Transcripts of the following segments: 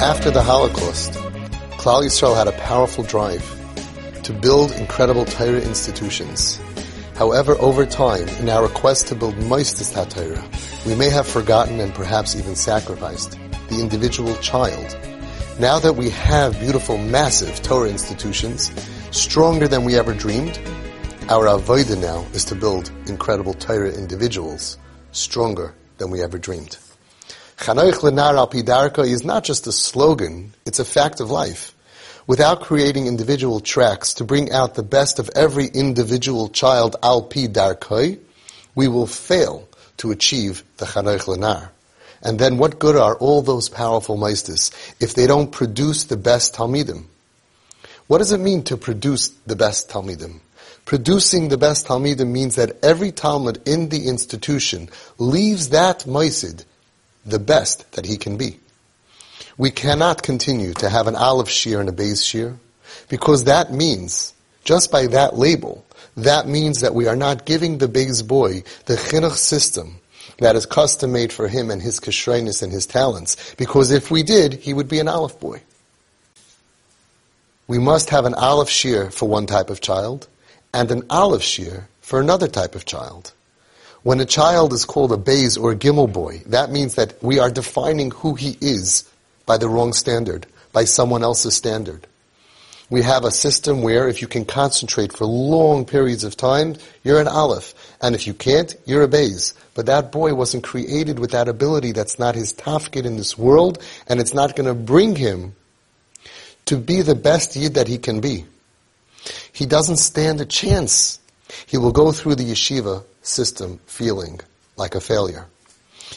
After the Holocaust, Klal Yisrael had a powerful drive to build incredible Torah institutions. However, over time, in our quest to build Moistus Torah, we may have forgotten and perhaps even sacrificed the individual child. Now that we have beautiful, massive Torah institutions, stronger than we ever dreamed, our avodah now is to build incredible Torah individuals, stronger than we ever dreamed. Chanoich lenar al pidarka is not just a slogan, it's a fact of life. Without creating individual tracks to bring out the best of every individual child al pi darkoi, we will fail to achieve the chanoich lenar. And then what good are all those powerful meisters if they don't produce the best talmidim? What does it mean to produce the best talmidim? Producing the best talmidim means that every talmud in the institution leaves that meisid the best that he can be. We cannot continue to have an Aleph shiur and a Beis shiur because that means, just by that label, that means that we are not giving the Beis boy the chinuch system that is custom made for him and his kashrenis and his talents. Because if we did, he would be an Aleph boy. We must have an Aleph shiur for one type of child and an Aleph shiur for another type of child. When a child is called a Beis or a Gimel boy, that means that we are defining who he is by the wrong standard, by someone else's standard. We have a system where if you can concentrate for long periods of time, you're an Aleph. And if you can't, you're a Beis. But that boy wasn't created with that ability. That's not his tafkid in this world, and it's not going to bring him to be the best Yid that he can be. He doesn't stand a chance. He will go through the yeshiva system feeling like a failure.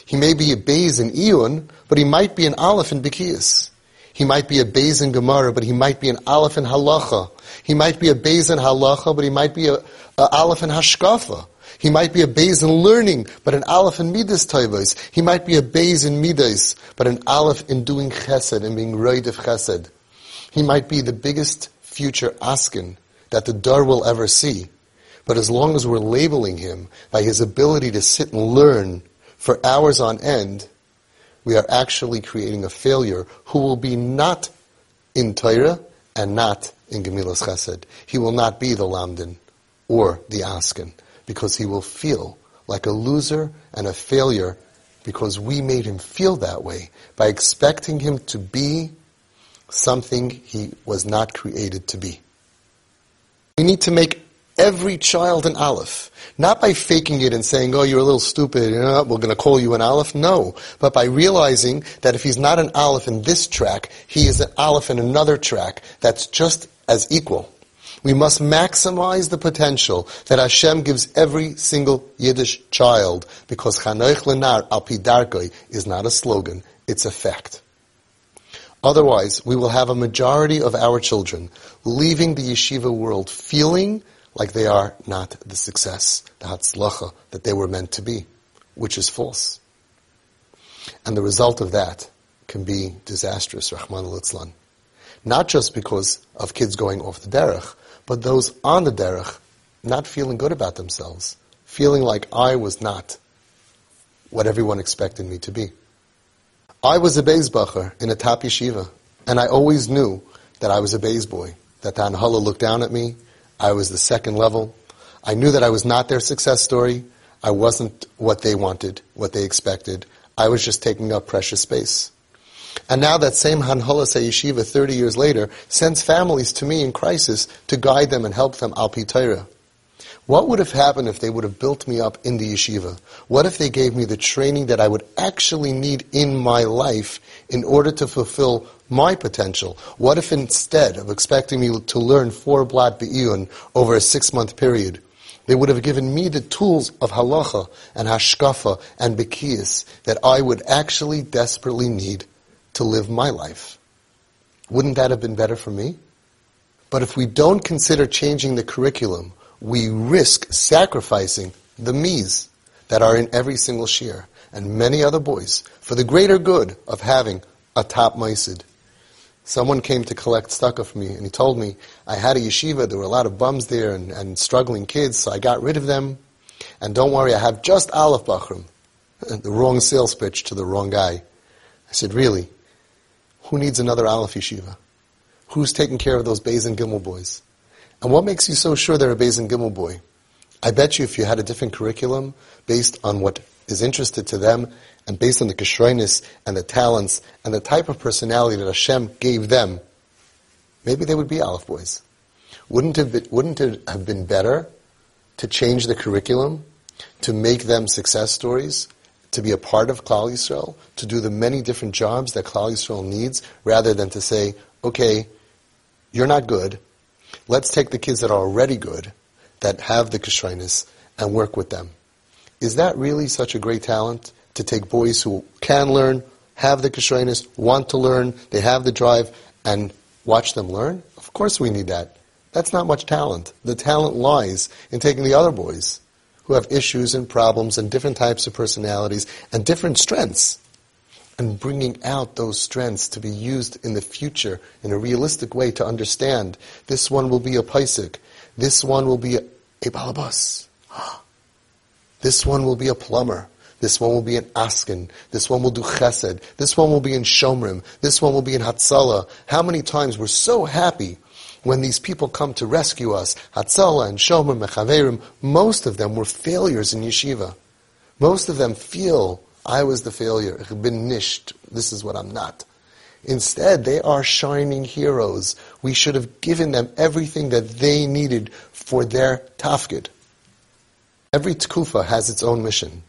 He may be a Beis in Iyun, but he might be an Aleph in Bekias. He might be a Beis in Gemara, but he might be an Aleph in Halacha. He might be a Beis in Halacha, but he might be a, a Aleph in Hashkafa. He might be a Beis in learning, but an Aleph in Midas Taivas. He might be a Beis in Midas, but an Aleph in doing Chesed and being Roid of Chesed. He might be the biggest future Askin that the Dar will ever see. But as long as we're labeling him by his ability to sit and learn for hours on end, we are actually creating a failure who will be not in Torah and not in Gemilas Chesed. He will not be the Lamdin or the Askin because he will feel like a loser and a failure because we made him feel that way by expecting him to be something he was not created to be. We need to make every child an Aleph. Not by faking it and saying, oh, you're a little stupid, you know, we're going to call you an Aleph. No. But by realizing that if he's not an Aleph in this track, he is an Aleph in another track that's just as equal. We must maximize the potential that Hashem gives every single Yiddish child because Chanoich Lenar al Pidarkoi is not a slogan, it's a fact. Otherwise, we will have a majority of our children leaving the yeshiva world feeling like they are not the success, the hatzlacha that they were meant to be, which is false. And the result of that can be disastrous, Rahman al Not just because of kids going off the derech, but those on the derech not feeling good about themselves, feeling like I was not what everyone expected me to be. I was a Beis in a top yeshiva, and I always knew that I was a Beis boy, that the Anhala looked down at me, I was the second level. I knew that I was not their success story. I wasn't what they wanted, what they expected. I was just taking up precious space. And now that same Hanholas Yeshiva 30 years later sends families to me in crisis to guide them and help them al Torah. What would have happened if they would have built me up in the yeshiva? What if they gave me the training that I would actually need in my life in order to fulfill my potential? What if instead of expecting me to learn four blad be'iyun over a six month period, they would have given me the tools of halacha and hashkafa and bekiyas that I would actually desperately need to live my life? Wouldn't that have been better for me? But if we don't consider changing the curriculum, we risk sacrificing the me's that are in every single shir and many other boys for the greater good of having a top maisid. Someone came to collect tzedakah from me and he told me I had a yeshiva, there were a lot of bums there and, and struggling kids, so I got rid of them. And don't worry, I have just Aleph Bachrim. The wrong sales pitch to the wrong guy. I said, really? Who needs another Aleph Yeshiva? Who's taking care of those Beis and Gimel boys? And what makes you so sure they're a Beis and Gimel boy? I bet you if you had a different curriculum based on what is interested to them and based on the kishroinus and the talents and the type of personality that Hashem gave them, maybe they would be Aleph boys. Wouldn't it, wouldn't it have been better to change the curriculum, to make them success stories, to be a part of Klal Yisrael, to do the many different jobs that Klal Yisrael needs, rather than to say, okay, you're not good, let's take the kids that are already good, that have the kishrinus, and work with them. Is that really such a great talent to take boys who can learn, have the kishrinus, want to learn, they have the drive, and watch them learn? Of course we need that. That's not much talent. The talent lies in taking the other boys who have issues and problems and different types of personalities and different strengths and bringing out those strengths to be used in the future in a realistic way to understand this one will be a paisik, this one will be a, a balabas. This one will be a plumber. This one will be in askin. This one will do chesed. This one will be in shomrim. This one will be in hatzalah. How many times we're so happy when these people come to rescue us, Hatzalah and Shomrim and Chaverim, most of them were failures in yeshiva. Most of them feel, I was the failure. Ich bin nicht. This is what I'm not. Instead, they are shining heroes. We should have given them everything that they needed for their tafkid. Every tkufa has its own mission.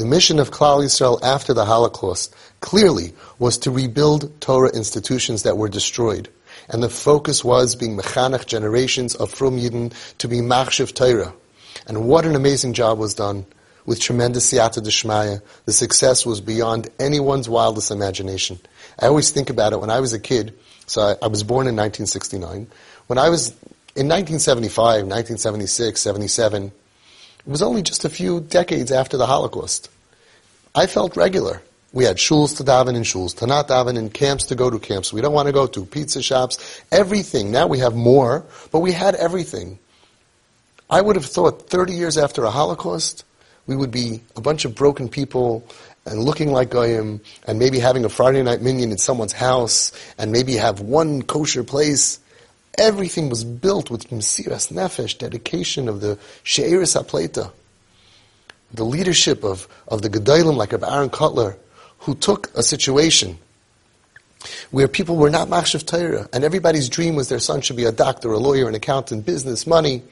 The mission of Klal Yisrael after the Holocaust clearly was to rebuild Torah institutions that were destroyed. And the focus was being mechanech generations of Frum Yidden to be machshiv Torah. And what an amazing job was done with tremendous siyata d'shmaya. The success was beyond anyone's wildest imagination. I always think about it when I was a kid. So I, I was born in 1969. When I was in 1975, 1976, 77, it was only just a few decades after the Holocaust. I felt regular. We had shuls to daven in shuls, to not daven in camps to go to camps. We don't want to go to pizza shops, everything. Now we have more, but we had everything. I would have thought 30 years after a Holocaust, we would be a bunch of broken people and looking like Goyim and maybe having a Friday night minyan in someone's house and maybe have one kosher place. Everything was built with Mesiras Nefesh, dedication of the She'eris HaPleita. The leadership of, of the Gedolim like of Aaron Kotler, who took a situation where people were not machshav Torah, and everybody's dream was their son should be a doctor, a lawyer, an accountant, business, money,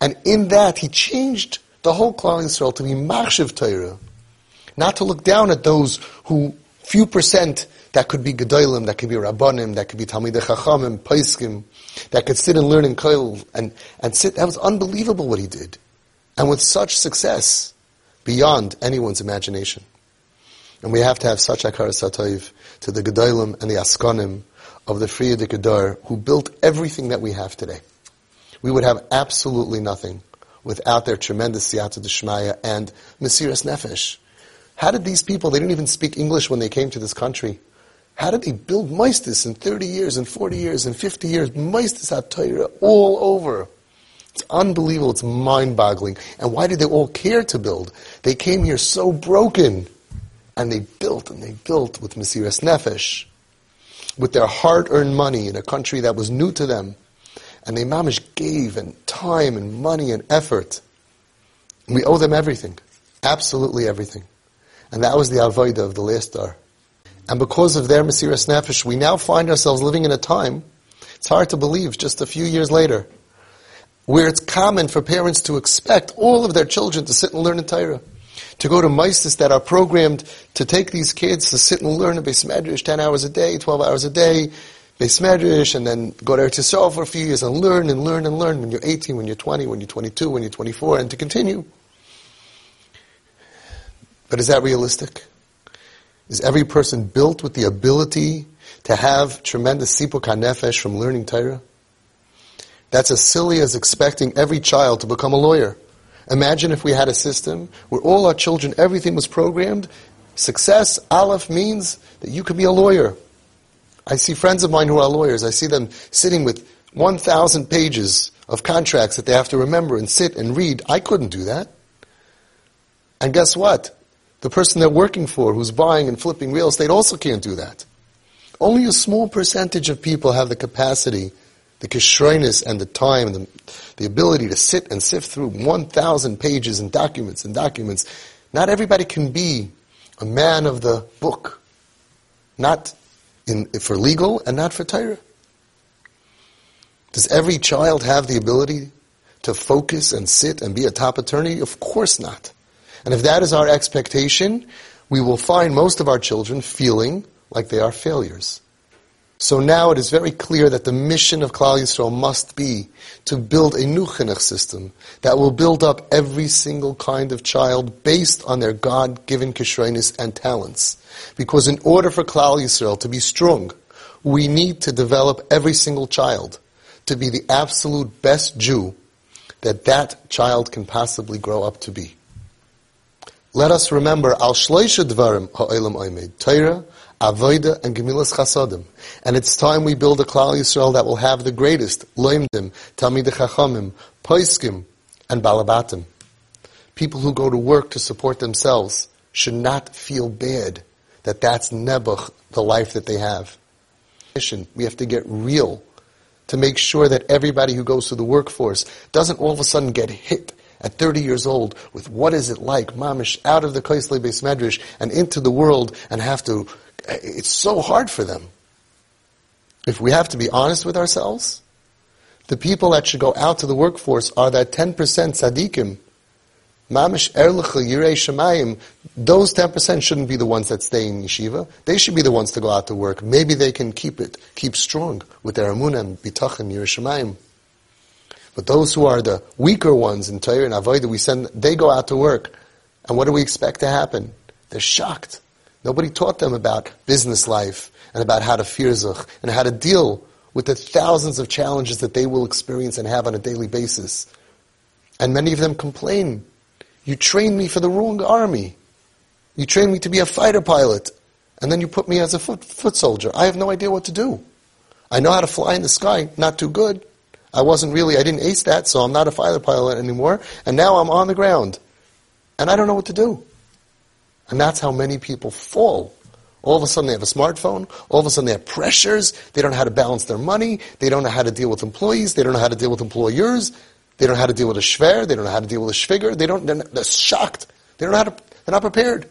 and in that he changed the whole Klal Yisrael to be machshav Torah, not to look down at those who few percent that could be gedolim, that could be rabbanim, that could be talmidei chachamim, paiskim, that could sit and learn in koil and and sit. That was unbelievable what he did, and with such success, beyond anyone's imagination. And we have to have such hakaras hatoiv to the Gedolim and the Askanim of the Friyad Gedar who built everything that we have today. We would have absolutely nothing without their tremendous siyata d'shmaya and mesiras nefesh. How did these people, they didn't even speak English when they came to this country. How did they build Maistis in 30 years and 40 years and 50 years? Maistis HaTorah all over. It's unbelievable. It's mind-boggling. And why did they all care to build? They came here so broken. And they built and they built with Mesiras Nefesh, with their hard-earned money in a country that was new to them. And they mamish gave and time and money and effort. We owe them everything. Absolutely everything. And that was the avodah of the last dar. And because of their Mesiras Nefesh, we now find ourselves living in a time, it's hard to believe, just a few years later, where it's common for parents to expect all of their children to sit and learn in Torah to go to Mises that are programmed to take these kids to sit and learn a Beis Medrash 10 hours a day, 12 hours a day, Beis Medrash, and then go to Eretz for a few years and learn and learn and learn when you're 18, when you're 20, when you're 22, when you're 24, and to continue. But is that realistic? Is every person built with the ability to have tremendous sipuk nefesh from learning Torah? That's as silly as expecting every child to become a lawyer. Imagine if we had a system where all our children, everything was programmed. Success, Aleph, means that you could be a lawyer. I see friends of mine who are lawyers. I see them sitting with 1,000 pages of contracts that they have to remember and sit and read. I couldn't do that. And guess what? The person they're working for who's buying and flipping real estate also can't do that. Only a small percentage of people have the capacity, the kishroiness and the time, the, the ability to sit and sift through 1,000 pages and documents and documents. Not everybody can be a man of the book. Not in, for legal and not for Torah. Does every child have the ability to focus and sit and be a top attorney? Of course not. And if that is our expectation, we will find most of our children feeling like they are failures. So now it is very clear that the mission of Klal Yisrael must be to build a new chinuch system that will build up every single kind of child based on their God-given kishrenis and talents. Because in order for Klal Yisrael to be strong, we need to develop every single child to be the absolute best Jew that that child can possibly grow up to be. Let us remember al shloisha dvarim ha'olam oimed, Torah, Avoida, and Gemilas Chasadim. And it's time we build a Klal Yisrael that will have the greatest, Loimdim, Talmid Chachamim, Poiskim, and Balabatim. People who go to work to support themselves should not feel bad that that's Nebuch, the life that they have. We have to get real to make sure that everybody who goes to the workforce doesn't all of a sudden get hit at 30 years old with what is it like, mamish, out of the Kaisle Beis Medrash and into the world and have to, it's so hard for them. If we have to be honest with ourselves, the people that should go out to the workforce are that 10% tzaddikim Mamish erlecha yirei shemayim, those 10% shouldn't be the ones that stay in yeshiva. They should be the ones to go out to work. Maybe they can keep it, keep strong with their amunah and bitachon yirei shemayim. But those who are the weaker ones in Torah and Avodah, we send, they go out to work. And what do we expect to happen? They're shocked. Nobody taught them about business life and about how to firzach and how to deal with the thousands of challenges that they will experience and have on a daily basis. And many of them complain you trained me for the wrong army. You trained me to be a fighter pilot. And then you put me as a foot, foot soldier. I have no idea what to do. I know how to fly in the sky, not too good. I wasn't really, I didn't ace that, so I'm not a fighter pilot anymore. And now I'm on the ground. And I don't know what to do. And that's how many people fall. All of a sudden they have a smartphone. All of a sudden they have pressures. They don't know how to balance their money. They don't know how to deal with employees. They don't know how to deal with employers. They don't know how to deal with a shver. They don't know how to deal with a shviger. They don't. They're, they're shocked. They don't know how to. They're not prepared.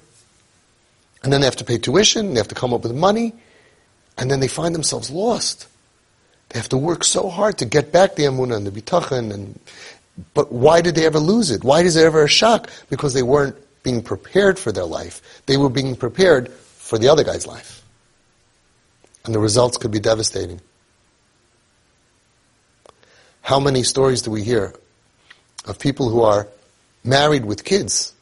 And then they have to pay tuition. They have to come up with money, and then they find themselves lost. They have to work so hard to get back the amunah and the bitachon. And but why did they ever lose it? Why is there ever a shock? Because they weren't being prepared for their life. They were being prepared for the other guy's life, and the results could be devastating. How many stories do we hear of people who are married with kids?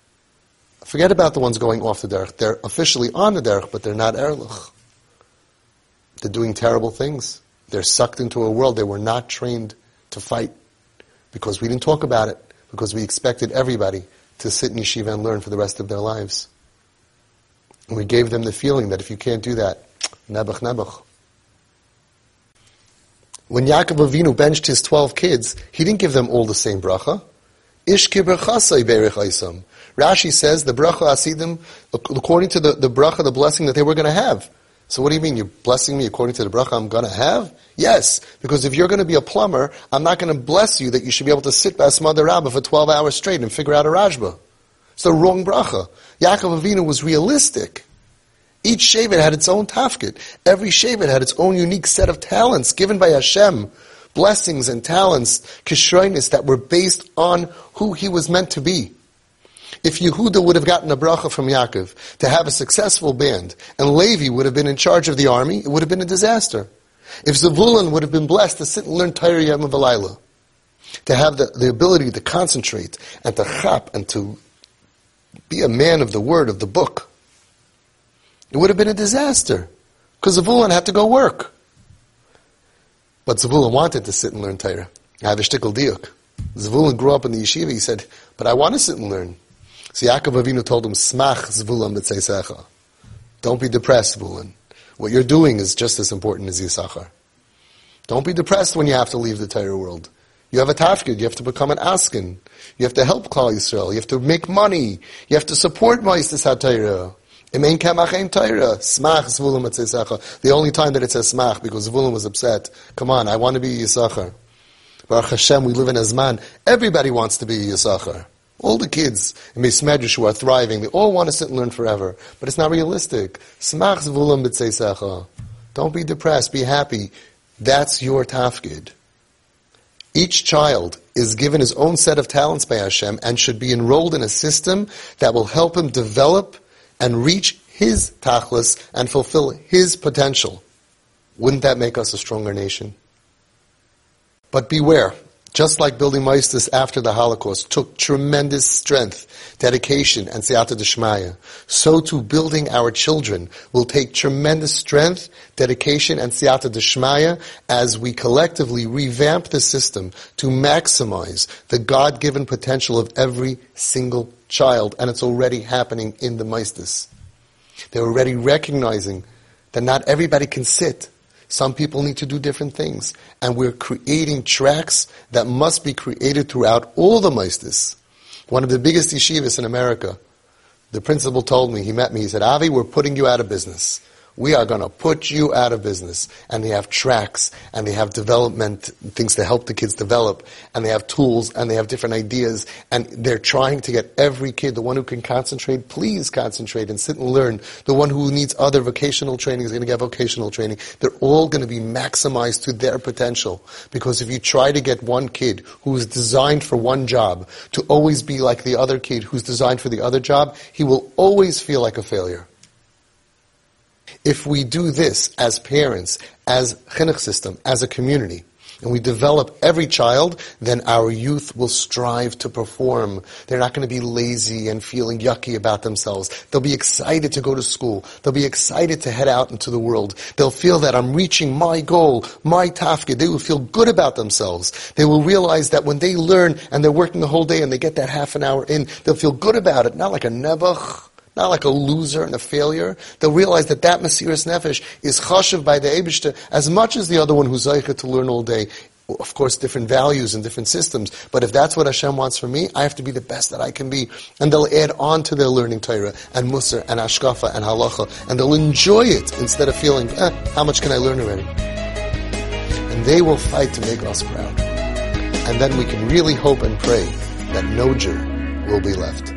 Forget about the ones going off the derech. They're officially on the derech, but they're not erlich. They're doing terrible things. They're sucked into a world they were not trained to fight because we didn't talk about it, because we expected everybody to sit in yeshiva and learn for the rest of their lives. And we gave them the feeling that if you can't do that, nebuch nebuch. When Yaakov Avinu benched his 12 kids, he didn't give them all the same bracha. Ishki berchasai berich. Rashi says the bracha asidim according to the, the bracha, the blessing that they were going to have. So what do you mean? You're blessing me according to the bracha I'm going to have? Yes, because if you're going to be a plumber, I'm not going to bless you that you should be able to sit by Smother Rabbah for 12 hours straight and figure out a rashba. It's the wrong bracha. Yaakov Avinu was realistic. Each Shevet had its own tafkid. Every Shevet had its own unique set of talents given by Hashem, blessings and talents, kishroinis that were based on who he was meant to be. If Yehuda would have gotten a bracha from Yaakov to have a successful band, and Levi would have been in charge of the army, it would have been a disaster. If Zavulun would have been blessed to sit and learn Torah Yom V'Layla, to have the, the ability to concentrate and to chap and to be a man of the word, of the book, it would have been a disaster. Because Zavulun had to go work. But Zavulun wanted to sit and learn Torah. I have a diuk. Zavulun grew up in the yeshiva. He said, but I want to sit and learn. So Yaakov Avinu told him, Smach Zvulun b'tzeisecha. Don't be depressed, Zvulun. What you're doing is just as important as Yisachar. Don't be depressed when you have to leave the Torah world. You have a tafkid. You have to become an askin. You have to help Klal Yisrael. You have to make money. You have to support Ma'istis HaTorah. Smach. The only time that it says smach, because Zvulun was upset. Come on, I want to be Yisachar. Baruch Hashem, we live in a. Everybody wants to be Yisachar. All the kids in Medrash who are thriving, they all want to sit and learn forever. But it's not realistic. Smach zvulun b'tzeisecha. Don't be depressed. Be happy. That's your tafkid. Each child is given his own set of talents by Hashem and should be enrolled in a system that will help him develop and reach his tachlis and fulfill his potential. Wouldn't that make us a stronger nation? But beware. Just like building Maistis after the Holocaust took tremendous strength, dedication, and siyata deshmaya, so too building our children will take tremendous strength, dedication, and siyata deshmaya as we collectively revamp the system to maximize the God-given potential of every single child, and it's already happening in the Maistis. They're already recognizing that not everybody can sit some people need to do different things. And we're creating tracks that must be created throughout all the Maistis. One of the biggest yeshivas in America, the principal told me, he met me, he said, Avi, we're putting you out of business we are going to put you out of business. And they have tracks and they have development things to help the kids develop and they have tools and they have different ideas and they're trying to get every kid, the one who can concentrate, please concentrate and sit and learn. The one who needs other vocational training is going to get vocational training. They're all going to be maximized to their potential because if you try to get one kid who is designed for one job to always be like the other kid who's designed for the other job, he will always feel like a failure. If we do this as parents, as chinuch system, as a community, and we develop every child, then our youth will strive to perform. They're not going to be lazy and feeling yucky about themselves. They'll be excited to go to school. They'll be excited to head out into the world. They'll feel that I'm reaching my goal, my tafkid. They will feel good about themselves. They will realize that when they learn and they're working the whole day and they get that half an hour in, they'll feel good about it, not like a nebuch not like a loser and a failure. They'll realize that that Mesiras Nefesh is chashiv by the Ebishter as much as the other one who's Zaycha to learn all day. Of course, different values and different systems. But if that's what Hashem wants from me, I have to be the best that I can be. And they'll add on to their learning Torah and Musar and Ashkafa and Halacha. And they'll enjoy it instead of feeling, eh, how much can I learn already? And they will fight to make us proud. And then we can really hope and pray that no Jew will be left.